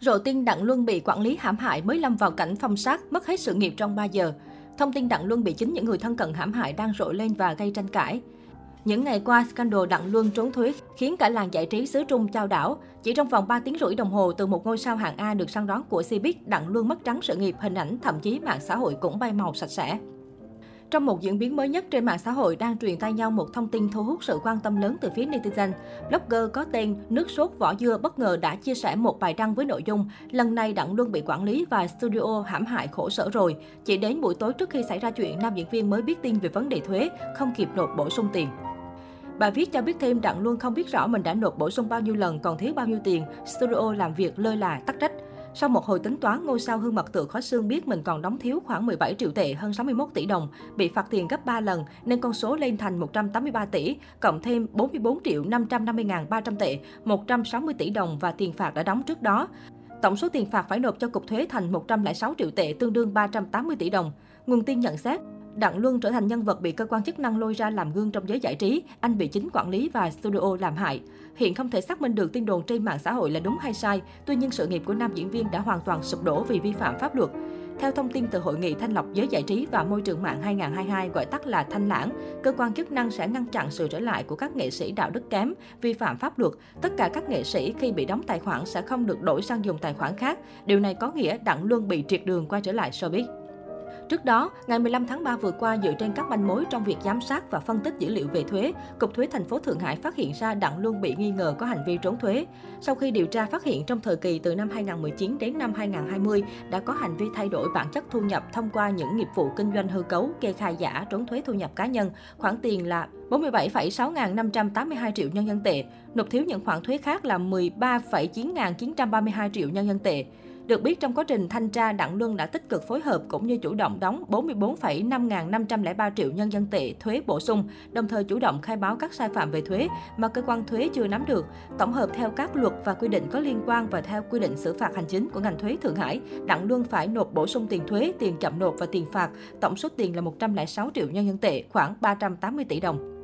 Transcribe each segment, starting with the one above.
Rộ tin Đặng Luân bị quản lý hãm hại mới lâm vào cảnh phong sát, mất hết sự nghiệp trong 3 giờ. Thông tin Đặng Luân bị chính những người thân cận hãm hại đang rộ lên và gây tranh cãi. Những ngày qua, scandal Đặng Luân trốn thuế khiến cả làng giải trí xứ Trung trao đảo. Chỉ trong vòng 3 tiếng rưỡi đồng hồ từ một ngôi sao hạng A được săn đón của Cbiz, Đặng Luân mất trắng sự nghiệp, hình ảnh, thậm chí mạng xã hội cũng bay màu sạch sẽ. Trong một diễn biến mới nhất trên mạng xã hội đang truyền tay nhau một thông tin thu hút sự quan tâm lớn từ phía netizen. Blogger có tên Nước sốt vỏ dưa bất ngờ đã chia sẻ một bài đăng với nội dung lần này Đặng Luân bị quản lý và studio hãm hại khổ sở rồi. Chỉ đến buổi tối trước khi xảy ra chuyện, nam diễn viên mới biết tin về vấn đề thuế, không kịp nộp bổ sung tiền. Bà viết cho biết thêm Đặng Luân không biết rõ mình đã nộp bổ sung bao nhiêu lần, còn thiếu bao nhiêu tiền. Studio làm việc lơi là tắc trách. Sau một hồi tính toán, ngôi sao Hương Mật Tự khó xương biết mình còn đóng thiếu khoảng 17 triệu tệ, hơn 61 tỷ đồng, bị phạt tiền gấp 3 lần nên con số lên thành 183 tỷ, cộng thêm 44 triệu 550 ngàn 300 tệ, 160 tỷ đồng và tiền phạt đã đóng trước đó. Tổng số tiền phạt phải nộp cho cục thuế thành 106 triệu tệ, tương đương 380 tỷ đồng. Nguồn tin nhận xét, Đặng Luân trở thành nhân vật bị cơ quan chức năng lôi ra làm gương trong giới giải trí, anh bị chính quản lý và studio làm hại. Hiện không thể xác minh được tin đồn trên mạng xã hội là đúng hay sai, tuy nhiên sự nghiệp của nam diễn viên đã hoàn toàn sụp đổ vì vi phạm pháp luật. Theo thông tin từ Hội nghị Thanh lọc Giới Giải trí và Môi trường mạng 2022 gọi tắt là Thanh lãng, cơ quan chức năng sẽ ngăn chặn sự trở lại của các nghệ sĩ đạo đức kém, vi phạm pháp luật. Tất cả các nghệ sĩ khi bị đóng tài khoản sẽ không được đổi sang dùng tài khoản khác. Điều này có nghĩa Đặng Luân bị triệt đường quay trở lại showbiz. Trước đó, ngày 15 tháng 3 vừa qua, dựa trên các manh mối trong việc giám sát và phân tích dữ liệu về thuế, Cục Thuế thành phố Thượng Hải phát hiện ra Đặng Luân bị nghi ngờ có hành vi trốn thuế. Sau khi điều tra phát hiện trong thời kỳ từ năm 2019 đến năm 2020 đã có hành vi thay đổi bản chất thu nhập thông qua những nghiệp vụ kinh doanh hư cấu, kê khai giả, trốn thuế thu nhập cá nhân, khoản tiền là 47,6.582 triệu nhân dân tệ, nộp thiếu những khoản thuế khác là 13,9.932 triệu nhân dân tệ. Được biết trong quá trình thanh tra, Đặng Luân đã tích cực phối hợp cũng như chủ động đóng 44,5.503 triệu nhân dân tệ thuế bổ sung, đồng thời chủ động khai báo các sai phạm về thuế mà cơ quan thuế chưa nắm được. Tổng hợp theo các luật và quy định có liên quan và theo quy định xử phạt hành chính của ngành thuế Thượng Hải, Đặng Luân phải nộp bổ sung tiền thuế, tiền chậm nộp và tiền phạt. Tổng số tiền là 106 triệu nhân dân tệ, khoảng 380 tỷ đồng.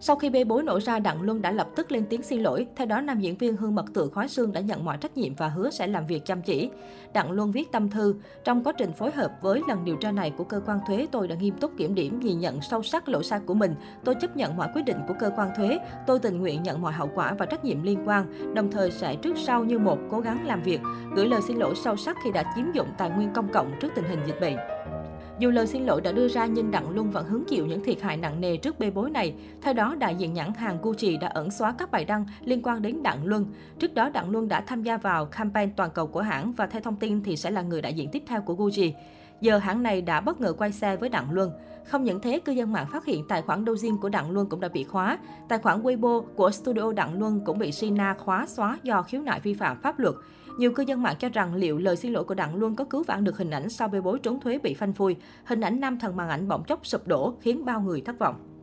Sau khi bê bối nổ ra, Đặng Luân đã lập tức lên tiếng xin lỗi. Theo đó, nam diễn viên Hương Mật Tự Khói Sương đã nhận mọi trách nhiệm và hứa sẽ làm việc chăm chỉ. Đặng Luân viết tâm thư, trong quá trình phối hợp với lần điều tra này của cơ quan thuế, tôi đã nghiêm túc kiểm điểm, nhìn nhận sâu sắc lỗi sai của mình. Tôi chấp nhận mọi quyết định của cơ quan thuế. Tôi tình nguyện nhận mọi hậu quả và trách nhiệm liên quan, đồng thời sẽ trước sau như một cố gắng làm việc, gửi lời xin lỗi sâu sắc khi đã chiếm dụng tài nguyên công cộng trước tình hình dịch bệnh. Dù lời xin lỗi đã đưa ra nhưng Đặng Luân vẫn hứng chịu những thiệt hại nặng nề trước bê bối này. Theo đó, đại diện nhãn hàng Gucci đã ẩn xóa các bài đăng liên quan đến Đặng Luân. Trước đó, Đặng Luân đã tham gia vào campaign toàn cầu của hãng và theo thông tin thì sẽ là người đại diện tiếp theo của Gucci. Giờ hãng này đã bất ngờ quay xe với Đặng Luân. Không những thế, cư dân mạng phát hiện tài khoản Douyin của Đặng Luân cũng đã bị khóa. Tài khoản Weibo của studio Đặng Luân cũng bị Sina khóa xóa do khiếu nại vi phạm pháp luật. Nhiều cư dân mạng cho rằng liệu lời xin lỗi của Đặng Luân có cứu vãn được hình ảnh sau bê bối trốn thuế bị phanh phui. Hình ảnh nam thần màn ảnh bỗng chốc sụp đổ, khiến bao người thất vọng.